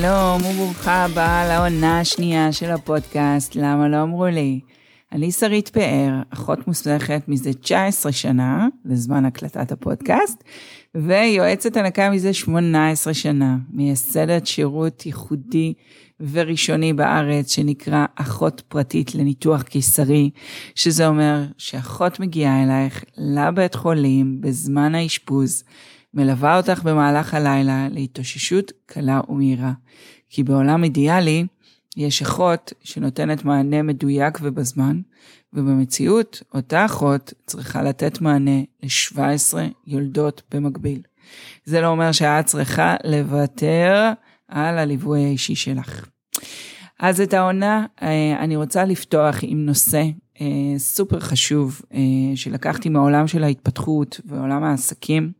שלום וברוכה הבאה לעונה השנייה של הפודקאסט למה לא אמרו לי. אני שרית פאר, אחות מוסמכת מזה 19 שנה, לזמן הקלטת הפודקאסט, ויועצת הנקה מזה 18 שנה, מייסדת שירות ייחודי וראשוני בארץ שנקרא אחות פרטית לניתוח קיסרי, שזה אומר שאחות מגיעה אלייך לבית חולים בזמן האשפוז, מלווה אותך במהלך הלילה להתאוששות קלה ומהירה. כי בעולם אידיאלי יש אחות שנותנת מענה מדויק ובזמן, ובמציאות אותה אחות צריכה לתת מענה ל-17 יולדות במקביל. זה לא אומר שאת צריכה לוותר על הליווי האישי שלך. אז את העונה אה, אני רוצה לפתוח עם נושא סופר חשוב אה, שלקחתי מהעולם של ההתפתחות ועולם העסקים,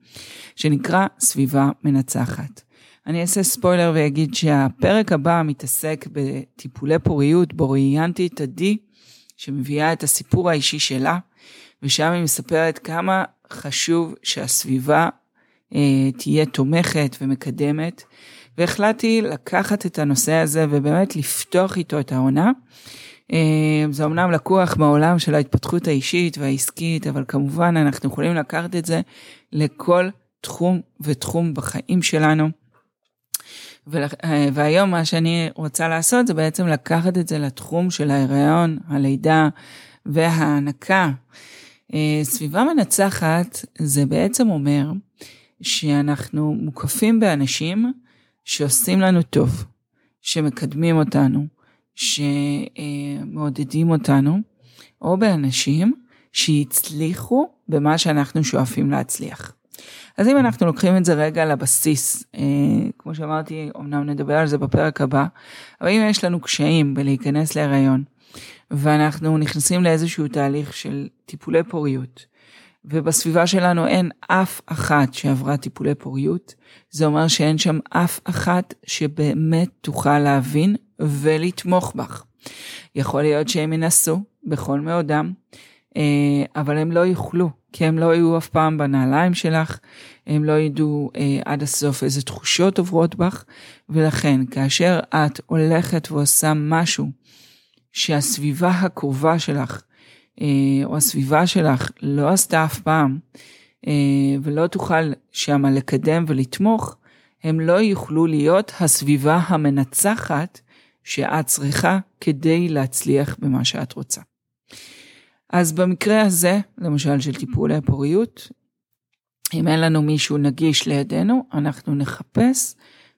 שנקרא סביבה מנצחת. אני אעשה ספוילר ואגיד שהפרק הבא מתעסק בטיפולי פוריות, בו ראיינתי את עדי, שמביאה את הסיפור האישי שלה, ושם היא מספרת כמה חשוב שהסביבה אה, תהיה תומכת ומקדמת, והחלטתי לקחת את הנושא הזה ובאמת לפתוח איתו את העונה. אה, זה אמנם לקוח מהעולם של ההתפתחות האישית והעסקית, אבל כמובן אנחנו יכולים לקחת את זה לכל תחום ותחום בחיים שלנו. אה, והיום מה שאני רוצה לעשות זה בעצם לקחת את זה לתחום של ההיריון, הלידה וההנקה. אה, סביבה מנצחת זה בעצם אומר שאנחנו מוקפים באנשים שעושים לנו טוב, שמקדמים אותנו, שמעודדים אותנו, או באנשים שהצליחו במה שאנחנו שואפים להצליח. אז אם אנחנו לוקחים את זה רגע לבסיס, אה, כמו שאמרתי, אמנם נדבר על זה בפרק הבא, אבל אם יש לנו קשיים בלהיכנס להיריון, ואנחנו נכנסים לאיזשהו תהליך של טיפולי פוריות, ובסביבה שלנו אין אף אחת שעברה טיפולי פוריות, זה אומר שאין שם אף אחת שבאמת תוכל להבין ולתמוך בך. יכול להיות שהם ינסו בכל מאודם, אה, אבל הם לא יוכלו, כי הם לא יהיו אף פעם בנעליים שלך, הם לא ידעו אה, עד הסוף איזה תחושות עוברות בך, ולכן כאשר את הולכת ועושה משהו שהסביבה הקרובה שלך, או הסביבה שלך לא עשתה אף פעם, אה, ולא תוכל שמה לקדם ולתמוך, הם לא יוכלו להיות הסביבה המנצחת שאת צריכה כדי להצליח במה שאת רוצה. אז במקרה הזה, למשל של טיפולי פוריות, אם אין לנו מישהו נגיש לידינו, אנחנו נחפש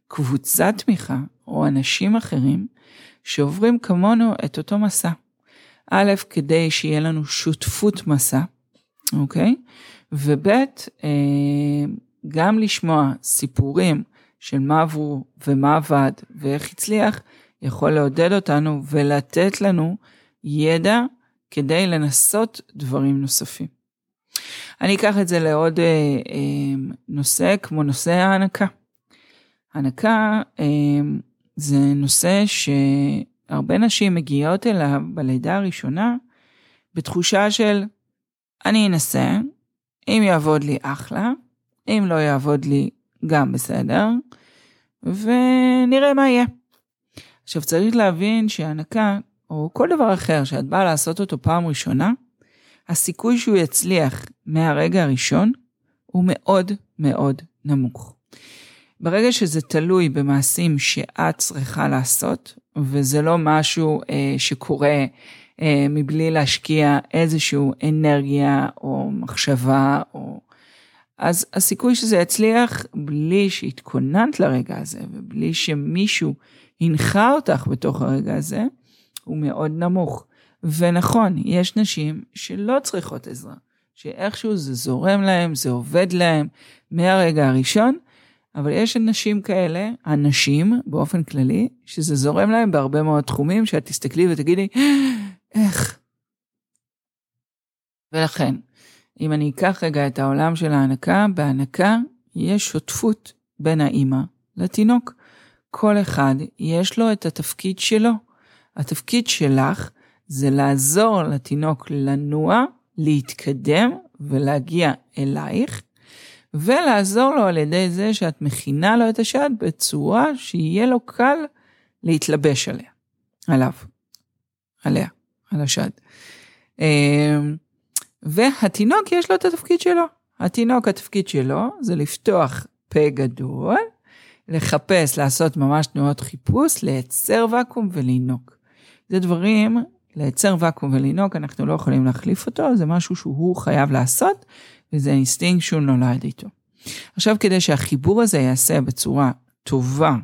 קבוצת תמיכה או אנשים אחרים שעוברים כמונו את אותו מסע. א', כדי שיהיה לנו שותפות מסע, אוקיי? וב', אה, גם לשמוע סיפורים של מה עברו ומה עבד ואיך הצליח, יכול לעודד אותנו ולתת לנו ידע כדי לנסות דברים נוספים. אני אקח את זה לעוד אה, אה, נושא כמו נושא ההנקה. הנקה זה נושא שהרבה נשים מגיעות אליו בלידה הראשונה בתחושה של אני אנסה, אם יעבוד לי אחלה, אם לא יעבוד לי גם בסדר, ונראה מה יהיה. עכשיו צריך להבין שהנקה, או כל דבר אחר שאת באה לעשות אותו פעם ראשונה, הסיכוי שהוא יצליח מהרגע הראשון הוא מאוד מאוד נמוך. ברגע שזה תלוי במעשים שאת צריכה לעשות, וזה לא משהו אה, שקורה אה, מבלי להשקיע איזושהי אנרגיה או מחשבה, או... אז הסיכוי שזה יצליח בלי שהתכוננת לרגע הזה, ובלי שמישהו הנחה אותך בתוך הרגע הזה, הוא מאוד נמוך. ונכון, יש נשים שלא צריכות עזרה, שאיכשהו זה זורם להם, זה עובד להם מהרגע הראשון, אבל יש נשים כאלה, הנשים באופן כללי, שזה זורם להם בהרבה מאוד תחומים, שאת תסתכלי ותגידי, איך? ולכן, אם אני אקח רגע את העולם של ההנקה, בהנקה יש שותפות בין האימא לתינוק. כל אחד יש לו את התפקיד שלו. התפקיד שלך זה לעזור לתינוק לנוע, להתקדם ולהגיע אלייך, ולעזור לו על ידי זה שאת מכינה לו את השד בצורה שיהיה לו קל להתלבש עליה, עליו, עליה, על השד. אמ, והתינוק יש לו את התפקיד שלו. התינוק, התפקיד שלו זה לפתוח פה גדול, לחפש, לעשות ממש תנועות חיפוש, לייצר ואקום ולינוק. זה דברים, לייצר ואקום ולינוק, אנחנו לא יכולים להחליף אותו, זה משהו שהוא חייב לעשות, וזה אינסטינקט שהוא נולד איתו. עכשיו, כדי שהחיבור הזה ייעשה בצורה טובה,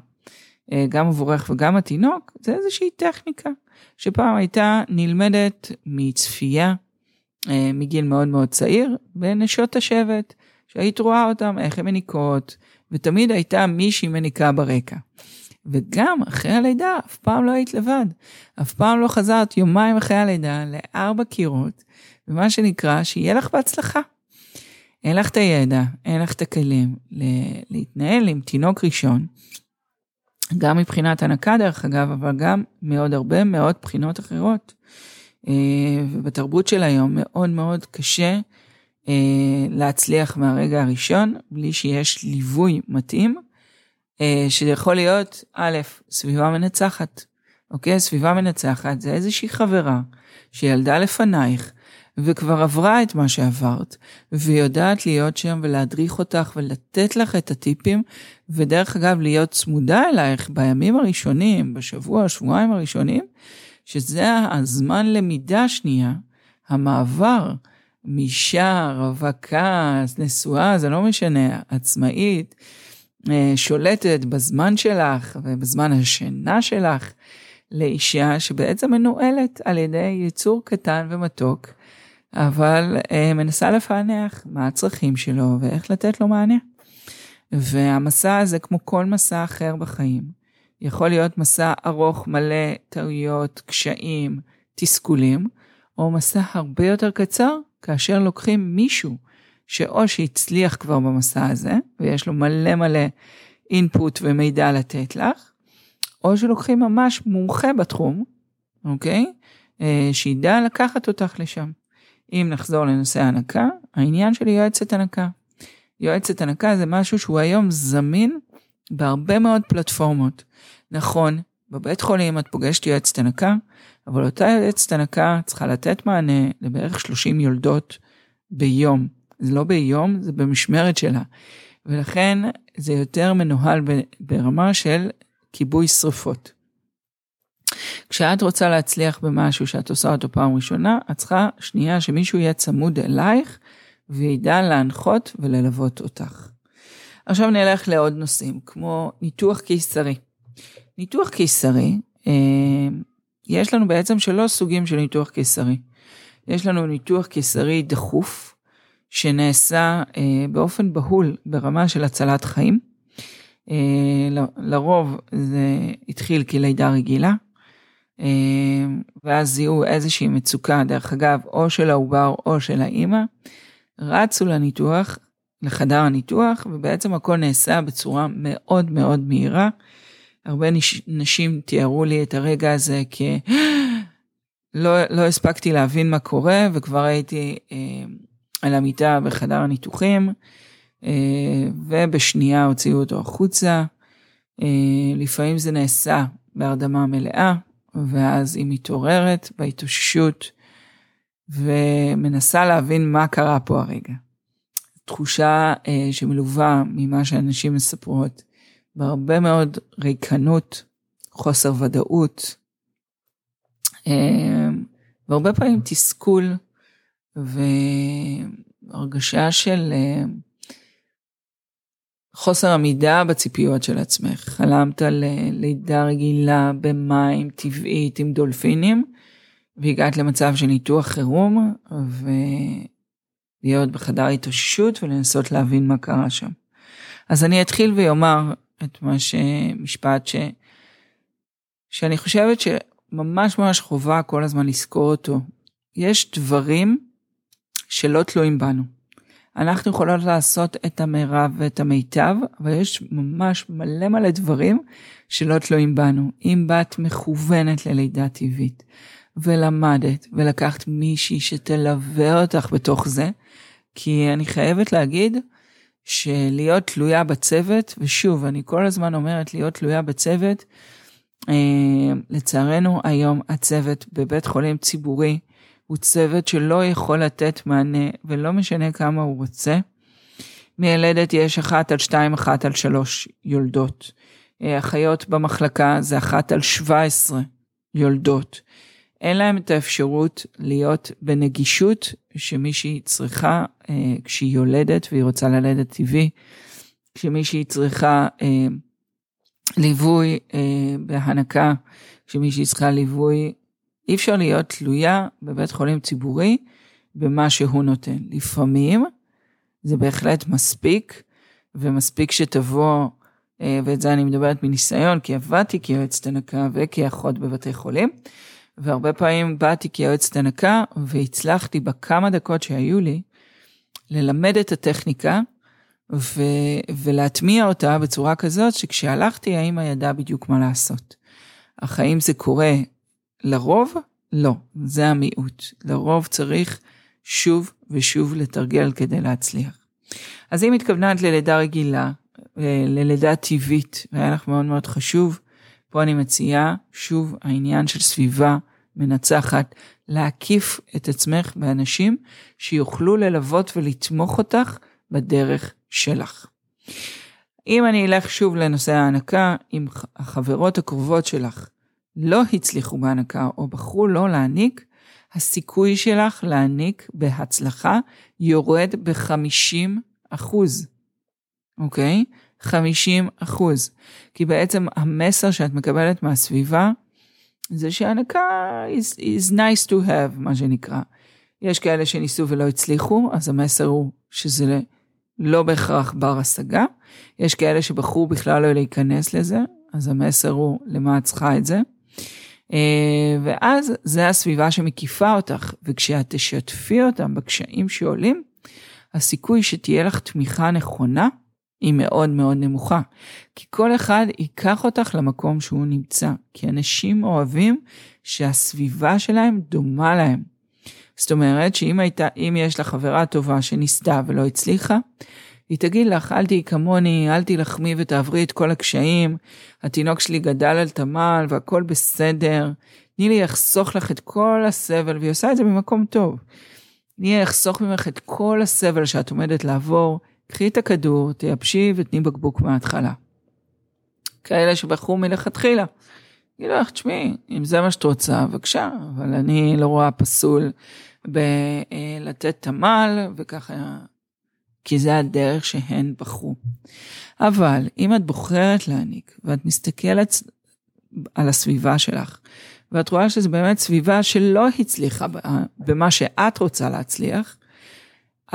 אה, גם עבורך וגם התינוק, זה איזושהי טכניקה, שפעם הייתה נלמדת מצפייה אה, מגיל מאוד מאוד צעיר בנשות השבט, שהיית רואה אותם, איך הן מניקות, ותמיד הייתה מישהי מניקה ברקע. וגם אחרי הלידה, אף פעם לא היית לבד. אף פעם לא חזרת יומיים אחרי הלידה לארבע קירות, ומה שנקרא, שיהיה לך בהצלחה. אין לך את הידע, אין לך את הכלים להתנהל עם תינוק ראשון, גם מבחינת הנקה דרך אגב, אבל גם מעוד הרבה מאוד בחינות אחרות. אה, ובתרבות של היום מאוד מאוד קשה אה, להצליח מהרגע הראשון, בלי שיש ליווי מתאים, אה, שיכול להיות, א', סביבה מנצחת. אוקיי? סביבה מנצחת זה איזושהי חברה שילדה לפנייך, וכבר עברה את מה שעברת, ויודעת להיות שם ולהדריך אותך ולתת לך את הטיפים, ודרך אגב, להיות צמודה אלייך בימים הראשונים, בשבוע, שבועיים הראשונים, שזה הזמן למידה שנייה, המעבר משער, רווקה, נשואה, זה לא משנה, עצמאית, אה, שולטת בזמן שלך ובזמן השינה שלך, לאישה שבעצם מנוהלת על ידי יצור קטן ומתוק, אבל אה, מנסה לפענח מה הצרכים שלו ואיך לתת לו מענה. והמסע הזה, כמו כל מסע אחר בחיים, יכול להיות מסע ארוך, מלא טעויות, קשיים, תסכולים, או מסע הרבה יותר קצר, כאשר לוקחים מישהו שאו שהצליח כבר במסע הזה, ויש לו מלא מלא אינפוט ומידע לתת לך, או שלוקחים ממש מומחה בתחום, אוקיי? אה, שידע לקחת אותך לשם. אם נחזור לנושא ההנקה, העניין של יועצת הנקה. יועצת הנקה זה משהו שהוא היום זמין בהרבה מאוד פלטפורמות. נכון, בבית חולים את פוגשת יועצת הנקה, אבל אותה יועצת הנקה צריכה לתת מענה לבערך 30 יולדות ביום. זה לא ביום, זה במשמרת שלה. ולכן זה יותר מנוהל ברמה של כיבוי שרפות. כשאת רוצה להצליח במשהו שאת עושה אותו פעם ראשונה, את צריכה שנייה שמישהו יהיה צמוד אלייך וידע להנחות וללוות אותך. עכשיו נלך לעוד נושאים, כמו ניתוח קיסרי. ניתוח קיסרי, אה, יש לנו בעצם שלוש סוגים של ניתוח קיסרי. יש לנו ניתוח קיסרי דחוף, שנעשה אה, באופן בהול ברמה של הצלת חיים. אה, לרוב זה התחיל כלידה רגילה, ואז זיהו איזושהי מצוקה, דרך אגב, או של העובר או של האימא, רצו לניתוח, לחדר הניתוח, ובעצם הכל נעשה בצורה מאוד מאוד מהירה. הרבה נשים תיארו לי את הרגע הזה כ... לא, לא הספקתי להבין מה קורה, וכבר הייתי אה, על המיטה בחדר הניתוחים, אה, ובשנייה הוציאו אותו החוצה. אה, לפעמים זה נעשה בהרדמה מלאה, ואז היא מתעוררת בהתאוששות ומנסה להבין מה קרה פה הרגע. תחושה אה, שמלווה ממה שאנשים מספרות, בהרבה מאוד ריקנות, חוסר ודאות, והרבה פעמים תסכול והרגשה של חוסר עמידה בציפיות של עצמך. חלמת על לידה רגילה במים טבעית עם דולפינים, והגעת למצב של ניתוח חירום, ולהיות בחדר התאוששות ולנסות להבין מה קרה שם. אז אני אתחיל ואומר את מה שמשפט ש... שאני חושבת שממש ממש חובה כל הזמן לזכור אותו. יש דברים שלא תלויים בנו. אנחנו יכולות לעשות את המרב ואת המיטב, אבל יש ממש מלא מלא דברים שלא תלויים בנו. אם בת מכוונת ללידה טבעית, ולמדת, ולקחת מישהי שתלווה אותך בתוך זה, כי אני חייבת להגיד שלהיות תלויה בצוות, ושוב, אני כל הזמן אומרת להיות תלויה בצוות, אה, לצערנו היום הצוות בבית חולים ציבורי הוא צוות שלא יכול לתת מענה, ולא משנה כמה הוא רוצה. מילדת יש אחת על שתיים, אחת על שלוש יולדות. אה, אחיות במחלקה זה אחת על שבע עשרה יולדות. אין להם את האפשרות להיות בנגישות שמישהי צריכה אה, כשהיא יולדת והיא רוצה ללדת טבעי, כשמישהי צריכה אה, ליווי אה, בהנקה, כשמישהי צריכה ליווי, אי אפשר להיות תלויה בבית חולים ציבורי במה שהוא נותן. לפעמים זה בהחלט מספיק, ומספיק שתבוא, אה, ואת זה אני מדברת מניסיון, כי עבדתי כיועצת הנקה וכאחות בבתי חולים. והרבה פעמים באתי כיועצת הנקה והצלחתי בכמה דקות שהיו לי ללמד את הטכניקה ו- ולהטמיע אותה בצורה כזאת שכשהלכתי האמא ידעה בדיוק מה לעשות. אך האם זה קורה לרוב? לא, זה המיעוט. לרוב צריך שוב ושוב לתרגל כדי להצליח. אז אם התכוונת ללידה רגילה, אה, ללידה טבעית, והיה לך מאוד מאוד חשוב, פה אני מציעה שוב העניין של סביבה מנצחת, להקיף את עצמך באנשים שיוכלו ללוות ולתמוך אותך בדרך שלך. אם אני אלך שוב לנושא ההנקה, אם החברות הקרובות שלך לא הצליחו בהנקה או בחרו לא להעניק, הסיכוי שלך להעניק בהצלחה יורד ב-50 אחוז, אוקיי? 50 אחוז. כי בעצם המסר שאת מקבלת מהסביבה, זה שהנקה is, is nice to have, מה שנקרא. יש כאלה שניסו ולא הצליחו, אז המסר הוא שזה לא בהכרח בר השגה. יש כאלה שבחרו בכלל לא להיכנס לזה, אז המסר הוא למה את צריכה את זה. אה, ואז זה הסביבה שמקיפה אותך, וכשאת תשתפי אותם בקשיים שעולים, הסיכוי שתהיה לך תמיכה נכונה היא מאוד מאוד נמוכה. כי כל אחד ייקח אותך למקום שהוא נמצא. כי אנשים אוהבים שהסביבה שלהם דומה להם. זאת אומרת שאם הייתה, אם יש לך חברה טובה שניסתה ולא הצליחה, היא תגיד לך, אל תהיי כמוני, אל תילחמי ותעברי את כל הקשיים, התינוק שלי גדל על תמ"ל והכל בסדר, תני לי לחסוך לך את כל הסבל, והיא עושה את זה ממקום טוב. תני לי לחסוך ממך את כל הסבל שאת עומדת לעבור, קחי את הכדור, תייבשי ותני בקבוק מההתחלה. כאלה שבחרו מלכתחילה. יגידו לך, תשמעי, אם זה מה שאת רוצה, בבקשה, אבל אני לא רואה פסול בלתת תמ"ל וככה, כי זה הדרך שהן בחרו. אבל אם את בוחרת להעניק ואת מסתכלת על הסביבה שלך, ואת רואה שזו באמת סביבה שלא הצליחה במה שאת רוצה להצליח,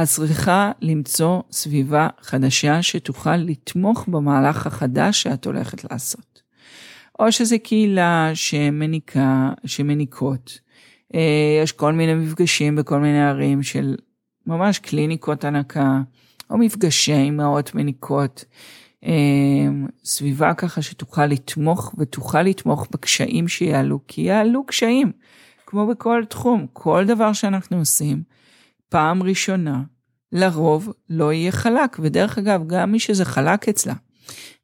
את צריכה למצוא סביבה חדשה שתוכל לתמוך במהלך החדש שאת הולכת לעשות. או שזה קהילה שמניקה, שמניקות. אה, יש כל מיני מפגשים בכל מיני ערים של ממש קליניקות הנקה, או מפגשי אימהות מניקות. אה, סביבה ככה שתוכל לתמוך ותוכל לתמוך בקשיים שיעלו, כי יעלו קשיים, כמו בכל תחום, כל דבר שאנחנו עושים. פעם ראשונה, לרוב לא יהיה חלק, ודרך אגב, גם מי שזה חלק אצלה,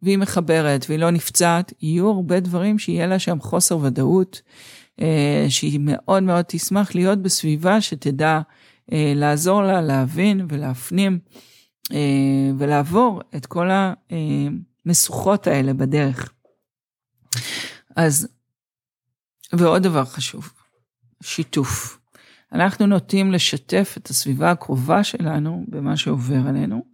והיא מחברת והיא לא נפצעת, יהיו הרבה דברים שיהיה לה שם חוסר ודאות, אה, שהיא מאוד מאוד תשמח להיות בסביבה שתדע לעזור לה להבין ולהפנים אה, ולעבור את כל המשוכות האלה בדרך. אז, ועוד דבר חשוב, שיתוף. אנחנו נוטים לשתף את הסביבה הקרובה שלנו במה שעובר עלינו,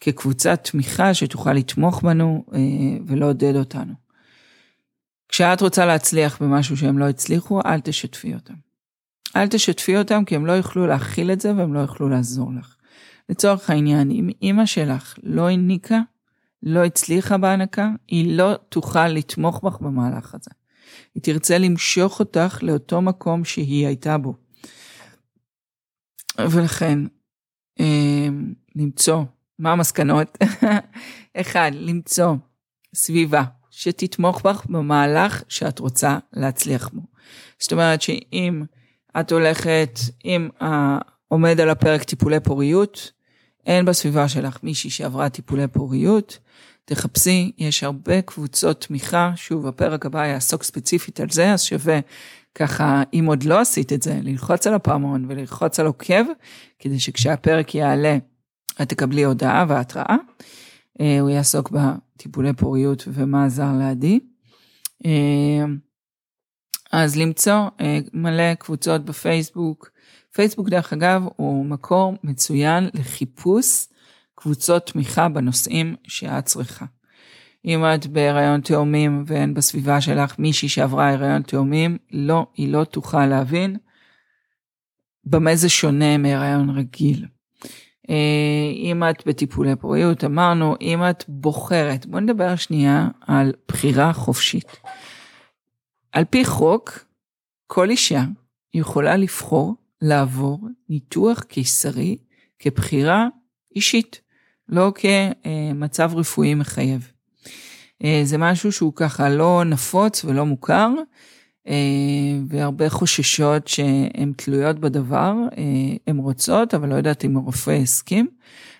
כקבוצת תמיכה שתוכל לתמוך בנו אה, ולעודד אותנו. כשאת רוצה להצליח במשהו שהם לא הצליחו, אל תשתפי אותם. אל תשתפי אותם כי הם לא יוכלו להכיל את זה והם לא יוכלו לעזור לך. לצורך העניין, אם אימא שלך לא הניקה, לא הצליחה בהנקה, היא לא תוכל לתמוך בך במהלך הזה. היא תרצה למשוך אותך לאותו מקום שהיא הייתה בו. ולכן, אה, למצוא, מה המסקנות? אחד, למצוא סביבה שתתמוך בך במהלך שאת רוצה להצליח בו. זאת אומרת שאם את הולכת, אם עומד על הפרק טיפולי פוריות, אין בסביבה שלך מישהי שעברה טיפולי פוריות, תחפשי, יש הרבה קבוצות תמיכה, שוב, הפרק הבא יעסוק ספציפית על זה, אז שווה ככה, אם עוד לא עשית את זה, ללחוץ על הפעמון וללחוץ על עוקב, כדי שכשהפרק יעלה, את תקבלי הודעה והתראה. אה, הוא יעסוק בטיפולי פוריות ומה עזר לעדי. אז למצוא אה, מלא קבוצות בפייסבוק. פייסבוק, דרך אגב, הוא מקור מצוין לחיפוש קבוצות תמיכה בנושאים שאת צריכה. אם את בהיריון תאומים ואין בסביבה שלך מישהי שעברה הריון תאומים, לא, היא לא תוכל להבין במה זה שונה מהריון רגיל. אה, אם את בטיפולי פוריות, אמרנו, אם את בוחרת, בוא נדבר שנייה על בחירה חופשית. על פי חוק, כל אישה יכולה לבחור לעבור ניתוח קיסרי כבחירה אישית, לא כמצב רפואי מחייב. אה, זה משהו שהוא ככה לא נפוץ ולא מוכר, אה, והרבה חוששות שהן תלויות בדבר, אה, הן רוצות, אבל לא יודעת אם הרופא הסכים.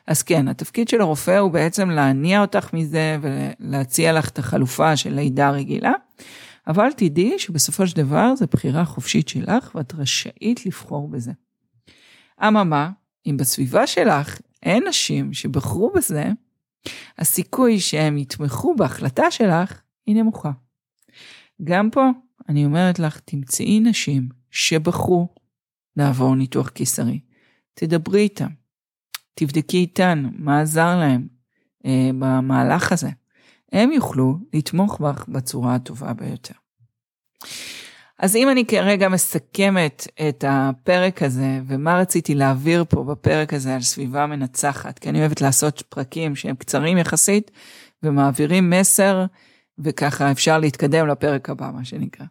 אז כן, התפקיד של הרופא הוא בעצם להניע אותך מזה ולהציע לך את החלופה של לידה רגילה, אבל תדעי שבסופו של דבר זו בחירה חופשית שלך ואת רשאית לבחור בזה. אממה, אם בסביבה שלך אין נשים שבחרו בזה, הסיכוי שהם יתמכו בהחלטה שלך היא נמוכה. גם פה אני אומרת לך, תמצאי נשים שבחרו לעבור ניתוח קיסרי. תדברי איתם, תבדקי איתן מה עזר להם אה, במהלך הזה. הם יוכלו לתמוך בך בצורה הטובה ביותר. אז אם אני כרגע מסכמת את הפרק הזה, ומה רציתי להעביר פה בפרק הזה על סביבה מנצחת, כי אני אוהבת לעשות פרקים שהם קצרים יחסית, ומעבירים מסר, וככה אפשר להתקדם לפרק הבא, מה שנקרא.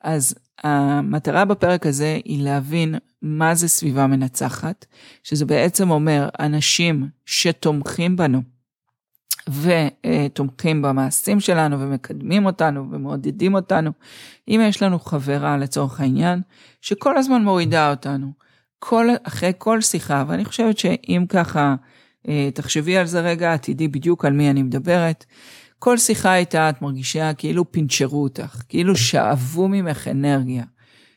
אז המטרה בפרק הזה היא להבין מה זה סביבה מנצחת, שזה בעצם אומר אנשים שתומכים בנו, ותומכים במעשים שלנו ומקדמים אותנו ומעודדים אותנו. אם יש לנו חברה לצורך העניין, שכל הזמן מורידה אותנו, כל, אחרי כל שיחה, ואני חושבת שאם ככה אה, תחשבי על זה רגע, תדעי בדיוק על מי אני מדברת. כל שיחה איתה את מרגישה כאילו פינצ'רו אותך, כאילו שאבו ממך אנרגיה,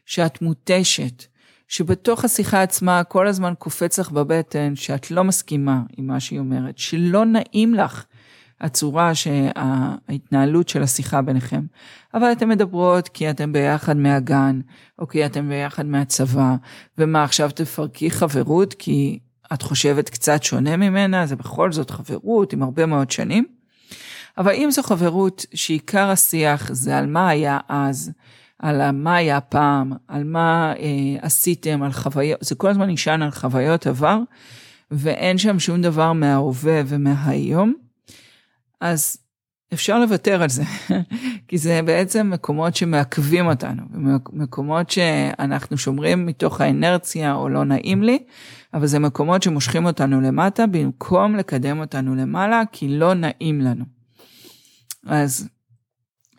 שאת מותשת, שבתוך השיחה עצמה כל הזמן קופץ לך בבטן שאת לא מסכימה עם מה שהיא אומרת, שלא נעים לך הצורה שההתנהלות של השיחה ביניכם. אבל אתן מדברות כי אתן ביחד מהגן, או כי אתן ביחד מהצבא, ומה עכשיו תפרקי חברות כי את חושבת קצת שונה ממנה, זה בכל זאת חברות עם הרבה מאוד שנים. אבל אם זו חברות שעיקר השיח זה על מה היה אז, על מה היה פעם, על מה אה, עשיתם, על חוויות, זה כל הזמן נשען על חוויות עבר, ואין שם שום דבר מההווה ומההיום. אז אפשר לוותר על זה, כי זה בעצם מקומות שמעכבים אותנו, מקומות שאנחנו שומרים מתוך האנרציה או לא נעים לי, אבל זה מקומות שמושכים אותנו למטה במקום לקדם אותנו למעלה, כי לא נעים לנו. אז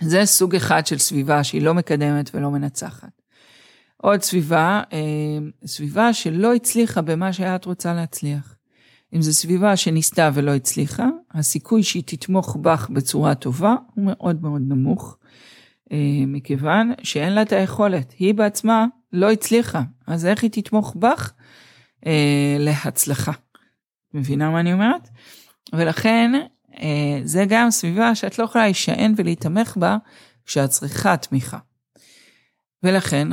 זה סוג אחד של סביבה שהיא לא מקדמת ולא מנצחת. עוד סביבה, אה, סביבה שלא הצליחה במה שאת רוצה להצליח. אם זו סביבה שניסתה ולא הצליחה, הסיכוי שהיא תתמוך בך בצורה טובה הוא מאוד מאוד נמוך, אה, מכיוון שאין לה את היכולת. היא בעצמה לא הצליחה, אז איך היא תתמוך בך? אה, להצלחה. מבינה מה אני אומרת? ולכן, אה, זה גם סביבה שאת לא יכולה להישען ולהתמך בה כשאת צריכה תמיכה. ולכן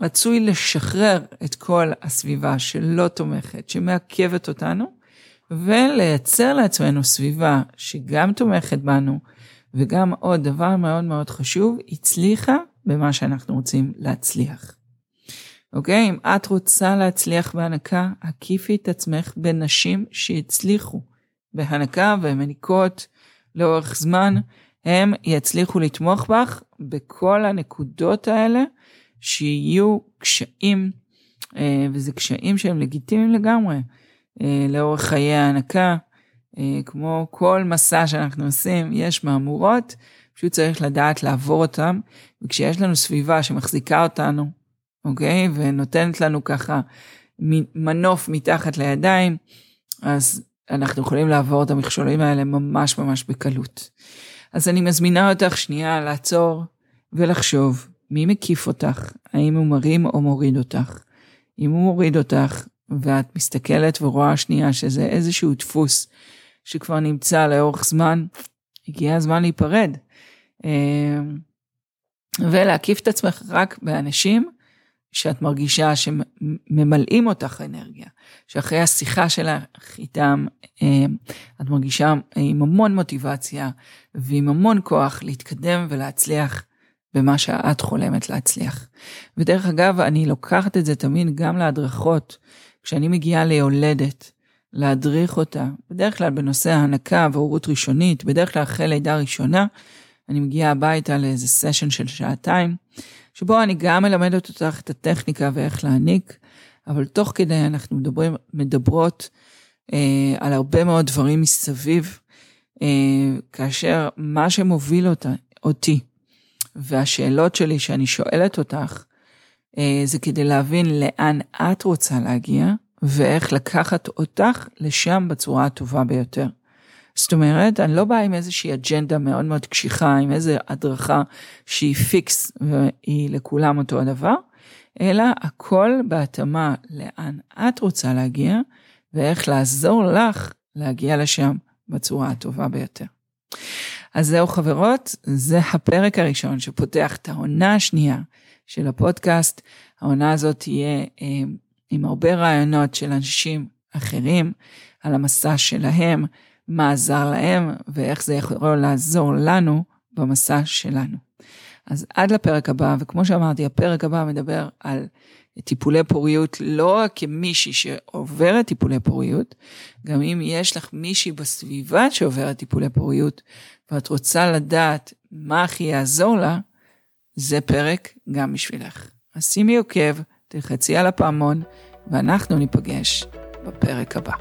רצוי לשחרר את כל הסביבה שלא תומכת, שמעכבת אותנו, ולייצר לעצמנו סביבה שגם תומכת בנו, וגם עוד דבר מאוד מאוד חשוב, הצליחה במה שאנחנו רוצים להצליח. אוקיי? אם את רוצה להצליח בהנקה, הקיפי את עצמך בנשים שהצליחו בהנקה ומניקות לאורך זמן, הם יצליחו לתמוך בך בכל הנקודות האלה שיהיו קשיים, אה, וזה קשיים שהם לגיטימיים לגמרי, לאורך חיי ההנקה, אה, כמו כל מסע שאנחנו עושים, יש מהמורות, פשוט צריך לדעת לעבור אותם, וכשיש לנו סביבה שמחזיקה אותנו, אוקיי, ונותנת לנו ככה מנוף מתחת לידיים, אז אנחנו יכולים לעבור את המכשולים האלה ממש ממש בקלות. אז אני מזמינה אותך שנייה לעצור ולחשוב מי מקיף אותך, האם הוא מרים או מוריד אותך. אם הוא מוריד אותך ואת מסתכלת ורואה שנייה שזה איזשהו דפוס שכבר נמצא לאורך זמן, הגיע הזמן להיפרד. אמ, ולהקיף את עצמך רק באנשים שאת מרגישה שממלאים אותך אנרגיה, שאחרי השיחה שלך איתם, אמ, את מרגישה עם המון מוטיבציה ועם המון כוח להתקדם ולהצליח במה שאת חולמת להצליח. ודרך אגב, אני לוקחת את זה תמיד גם להדרכות. כשאני מגיעה ליולדת, להדריך אותה, בדרך כלל בנושא ההנקה והורות ראשונית, בדרך כלל אחרי לידה ראשונה, אני מגיעה הביתה לאיזה סשן של שעתיים, שבו אני גם מלמדת אותך את הטכניקה ואיך להעניק, אבל תוך כדי אנחנו מדברים, מדברות אה, על הרבה מאוד דברים מסביב, אה, כאשר מה שמוביל אותה, אותי, והשאלות שלי שאני שואלת אותך, זה כדי להבין לאן את רוצה להגיע, ואיך לקחת אותך לשם בצורה הטובה ביותר. זאת אומרת, אני לא באה עם איזושהי אג'נדה מאוד מאוד קשיחה, עם איזו הדרכה שהיא פיקס והיא לכולם אותו הדבר, אלא הכל בהתאמה לאן את רוצה להגיע, ואיך לעזור לך להגיע לשם בצורה הטובה ביותר. אז זהו חברות, זה הפרק הראשון שפותח את העונה השנייה של הפודקאסט. העונה הזאת תהיה אה, עם הרבה רעיונות של אנשים אחרים על המסע שלהם, מה עזר להם ואיך זה יכול לעזור לנו במסע שלנו. אז עד לפרק הבא, וכמו שאמרתי, הפרק הבא מדבר על טיפולי פוריות לא רק כמישהי שעוברת טיפולי פוריות, גם אם יש לך מישהי בסביבה שעוברת טיפולי פוריות, ואת רוצה לדעת מה הכי יעזור לה, זה פרק גם בשבילך. אז שימי עוקב, תלחצי על הפעמון, ואנחנו ניפגש בפרק הבא.